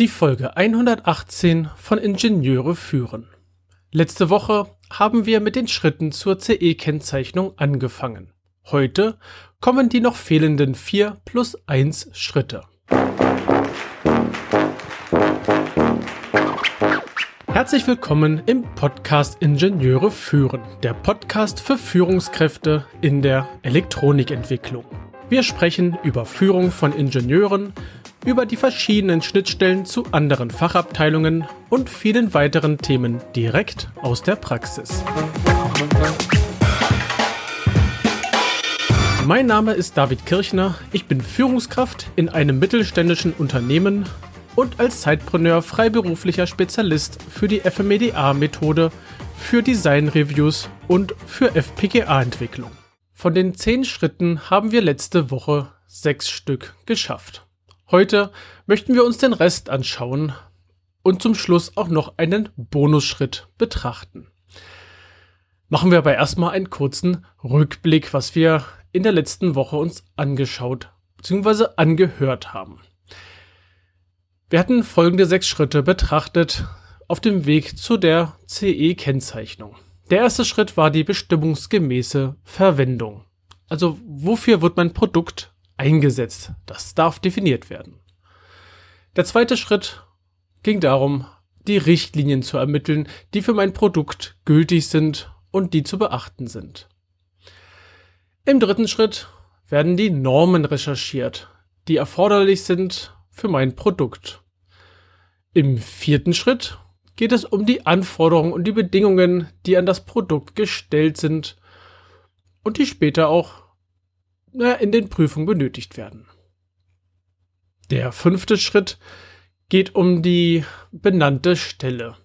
Die Folge 118 von Ingenieure führen. Letzte Woche haben wir mit den Schritten zur CE-Kennzeichnung angefangen. Heute kommen die noch fehlenden 4 plus 1 Schritte. Herzlich willkommen im Podcast Ingenieure führen, der Podcast für Führungskräfte in der Elektronikentwicklung. Wir sprechen über Führung von Ingenieuren, über die verschiedenen Schnittstellen zu anderen Fachabteilungen und vielen weiteren Themen direkt aus der Praxis. Mein Name ist David Kirchner, ich bin Führungskraft in einem mittelständischen Unternehmen und als Zeitpreneur freiberuflicher Spezialist für die FMEDA-Methode, für Design-Reviews und für FPGA-Entwicklung. Von den zehn Schritten haben wir letzte Woche sechs Stück geschafft. Heute möchten wir uns den Rest anschauen und zum Schluss auch noch einen Bonusschritt betrachten. Machen wir aber erstmal einen kurzen Rückblick, was wir in der letzten Woche uns angeschaut bzw. angehört haben. Wir hatten folgende sechs Schritte betrachtet auf dem Weg zu der CE-Kennzeichnung. Der erste Schritt war die bestimmungsgemäße Verwendung. Also wofür wird mein Produkt eingesetzt. Das darf definiert werden. Der zweite Schritt ging darum, die Richtlinien zu ermitteln, die für mein Produkt gültig sind und die zu beachten sind. Im dritten Schritt werden die Normen recherchiert, die erforderlich sind für mein Produkt. Im vierten Schritt geht es um die Anforderungen und die Bedingungen, die an das Produkt gestellt sind und die später auch in den Prüfungen benötigt werden. Der fünfte Schritt geht um die benannte Stelle.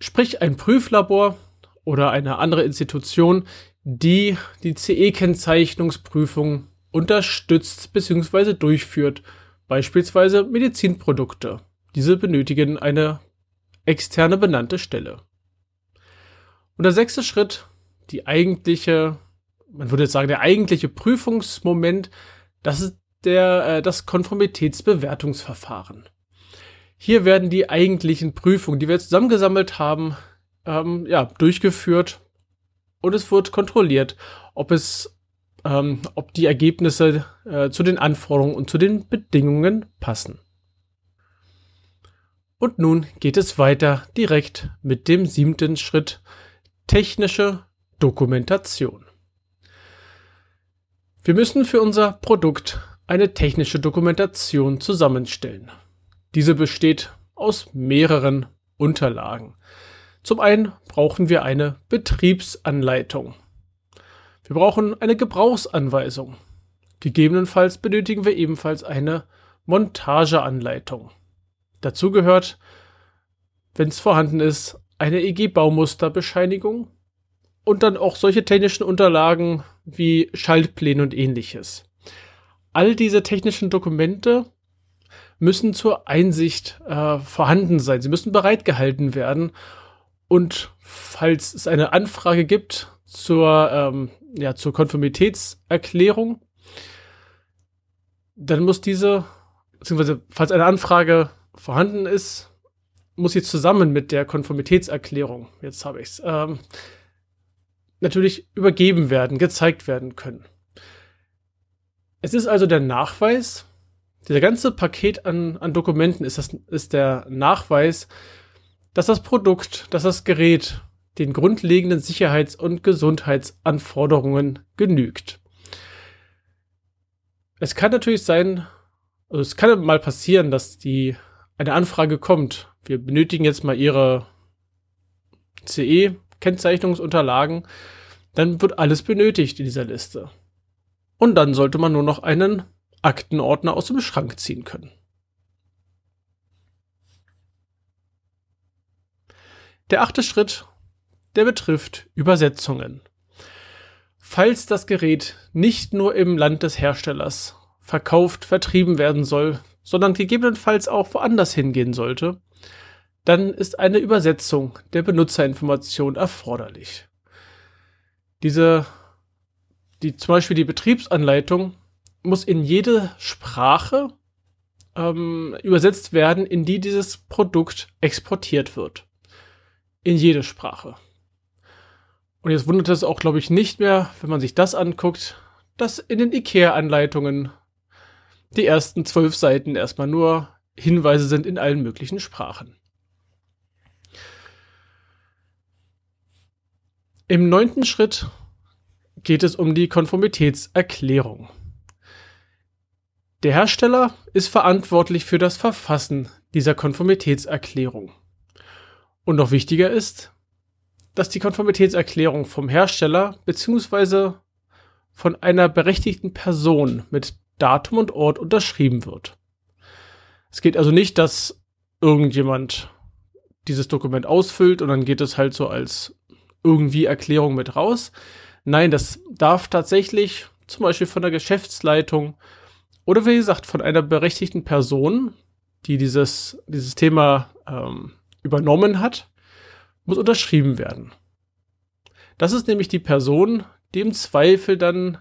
Sprich ein Prüflabor oder eine andere Institution, die die CE-Kennzeichnungsprüfung unterstützt bzw. durchführt, beispielsweise Medizinprodukte. Diese benötigen eine externe benannte Stelle. Und der sechste Schritt, die eigentliche man würde jetzt sagen, der eigentliche Prüfungsmoment, das ist der, äh, das Konformitätsbewertungsverfahren. Hier werden die eigentlichen Prüfungen, die wir zusammengesammelt haben, ähm, ja, durchgeführt und es wird kontrolliert, ob es, ähm, ob die Ergebnisse äh, zu den Anforderungen und zu den Bedingungen passen. Und nun geht es weiter direkt mit dem siebten Schritt, technische Dokumentation. Wir müssen für unser Produkt eine technische Dokumentation zusammenstellen. Diese besteht aus mehreren Unterlagen. Zum einen brauchen wir eine Betriebsanleitung. Wir brauchen eine Gebrauchsanweisung. Gegebenenfalls benötigen wir ebenfalls eine Montageanleitung. Dazu gehört, wenn es vorhanden ist, eine EG-Baumusterbescheinigung und dann auch solche technischen Unterlagen wie Schaltpläne und ähnliches. All diese technischen Dokumente müssen zur Einsicht äh, vorhanden sein. Sie müssen bereitgehalten werden. Und falls es eine Anfrage gibt zur, ähm, ja, zur Konformitätserklärung, dann muss diese, beziehungsweise falls eine Anfrage vorhanden ist, muss sie zusammen mit der Konformitätserklärung, jetzt habe ich es, ähm, natürlich übergeben werden, gezeigt werden können. Es ist also der Nachweis, dieser ganze Paket an, an Dokumenten ist, das, ist der Nachweis, dass das Produkt, dass das Gerät den grundlegenden Sicherheits- und Gesundheitsanforderungen genügt. Es kann natürlich sein, also es kann mal passieren, dass die eine Anfrage kommt. Wir benötigen jetzt mal Ihre CE Kennzeichnungsunterlagen, dann wird alles benötigt in dieser Liste. Und dann sollte man nur noch einen Aktenordner aus dem Schrank ziehen können. Der achte Schritt, der betrifft Übersetzungen. Falls das Gerät nicht nur im Land des Herstellers verkauft, vertrieben werden soll, sondern gegebenenfalls auch woanders hingehen sollte, dann ist eine Übersetzung der Benutzerinformation erforderlich. Diese, die, zum Beispiel die Betriebsanleitung muss in jede Sprache ähm, übersetzt werden, in die dieses Produkt exportiert wird. In jede Sprache. Und jetzt wundert es auch, glaube ich, nicht mehr, wenn man sich das anguckt, dass in den IKEA-Anleitungen die ersten zwölf Seiten erstmal nur Hinweise sind in allen möglichen Sprachen. Im neunten Schritt geht es um die Konformitätserklärung. Der Hersteller ist verantwortlich für das Verfassen dieser Konformitätserklärung. Und noch wichtiger ist, dass die Konformitätserklärung vom Hersteller bzw. von einer berechtigten Person mit Datum und Ort unterschrieben wird. Es geht also nicht, dass irgendjemand dieses Dokument ausfüllt und dann geht es halt so als irgendwie Erklärung mit raus. Nein, das darf tatsächlich zum Beispiel von der Geschäftsleitung oder wie gesagt von einer berechtigten Person, die dieses, dieses Thema ähm, übernommen hat, muss unterschrieben werden. Das ist nämlich die Person, die im Zweifel dann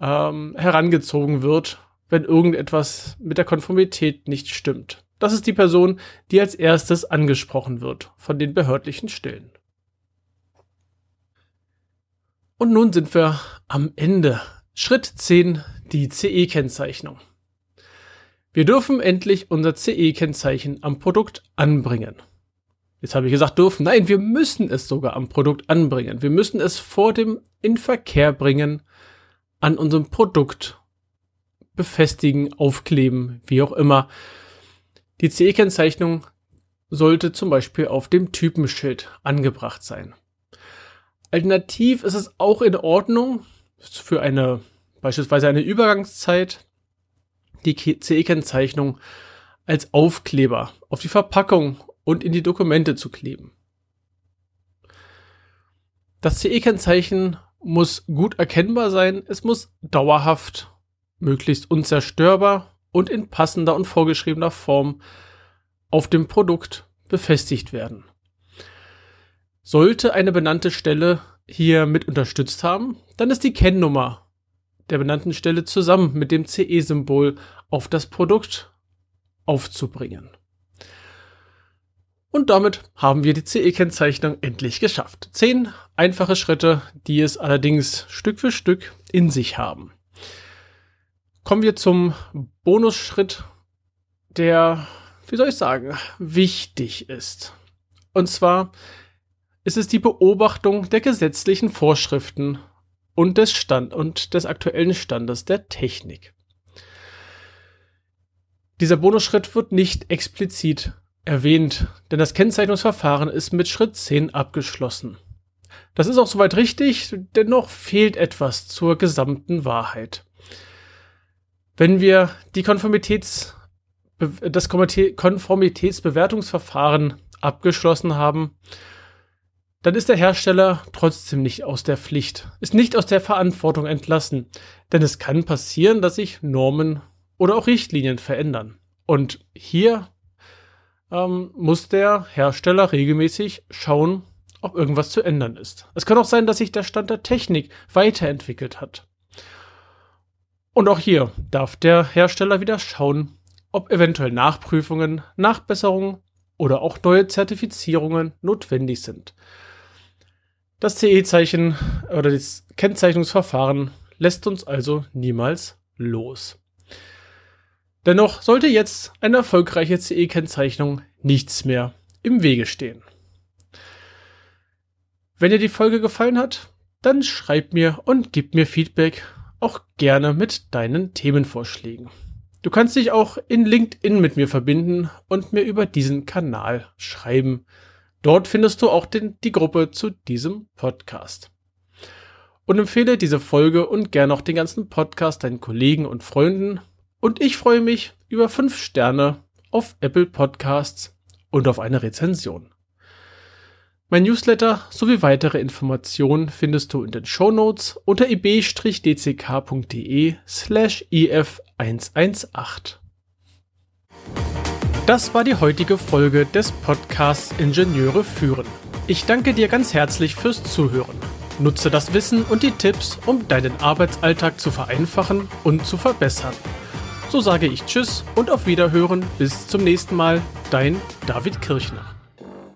ähm, herangezogen wird, wenn irgendetwas mit der Konformität nicht stimmt. Das ist die Person, die als erstes angesprochen wird von den behördlichen Stellen. Und nun sind wir am Ende. Schritt 10, die CE-Kennzeichnung. Wir dürfen endlich unser CE-Kennzeichen am Produkt anbringen. Jetzt habe ich gesagt dürfen. Nein, wir müssen es sogar am Produkt anbringen. Wir müssen es vor dem Inverkehr bringen, an unserem Produkt befestigen, aufkleben, wie auch immer. Die CE-Kennzeichnung sollte zum Beispiel auf dem Typenschild angebracht sein. Alternativ ist es auch in Ordnung für eine beispielsweise eine Übergangszeit die CE-Kennzeichnung als Aufkleber auf die Verpackung und in die Dokumente zu kleben. Das CE-Kennzeichen muss gut erkennbar sein, es muss dauerhaft, möglichst unzerstörbar und in passender und vorgeschriebener Form auf dem Produkt befestigt werden. Sollte eine benannte Stelle hier mit unterstützt haben, dann ist die Kennnummer der benannten Stelle zusammen mit dem CE-Symbol auf das Produkt aufzubringen. Und damit haben wir die CE-Kennzeichnung endlich geschafft. Zehn einfache Schritte, die es allerdings Stück für Stück in sich haben. Kommen wir zum Bonusschritt, der, wie soll ich sagen, wichtig ist. Und zwar ist es die Beobachtung der gesetzlichen Vorschriften und des Stand und des aktuellen Standes der Technik. Dieser Bonusschritt wird nicht explizit erwähnt, denn das Kennzeichnungsverfahren ist mit Schritt 10 abgeschlossen. Das ist auch soweit richtig, dennoch fehlt etwas zur gesamten Wahrheit. Wenn wir die Konformitäts, das Konformitätsbewertungsverfahren abgeschlossen haben, dann ist der Hersteller trotzdem nicht aus der Pflicht, ist nicht aus der Verantwortung entlassen, denn es kann passieren, dass sich Normen oder auch Richtlinien verändern. Und hier ähm, muss der Hersteller regelmäßig schauen, ob irgendwas zu ändern ist. Es kann auch sein, dass sich der Stand der Technik weiterentwickelt hat. Und auch hier darf der Hersteller wieder schauen, ob eventuell Nachprüfungen, Nachbesserungen oder auch neue Zertifizierungen notwendig sind. Das CE-Zeichen oder das Kennzeichnungsverfahren lässt uns also niemals los. Dennoch sollte jetzt eine erfolgreiche CE-Kennzeichnung nichts mehr im Wege stehen. Wenn dir die Folge gefallen hat, dann schreib mir und gib mir Feedback, auch gerne mit deinen Themenvorschlägen. Du kannst dich auch in LinkedIn mit mir verbinden und mir über diesen Kanal schreiben. Dort findest du auch den, die Gruppe zu diesem Podcast. Und empfehle diese Folge und gern auch den ganzen Podcast deinen Kollegen und Freunden. Und ich freue mich über fünf Sterne auf Apple Podcasts und auf eine Rezension. Mein Newsletter sowie weitere Informationen findest du in den Show Notes unter ib-dck.de slash if118. Das war die heutige Folge des Podcasts Ingenieure führen. Ich danke dir ganz herzlich fürs Zuhören. Nutze das Wissen und die Tipps, um deinen Arbeitsalltag zu vereinfachen und zu verbessern. So sage ich Tschüss und auf Wiederhören. Bis zum nächsten Mal. Dein David Kirchner.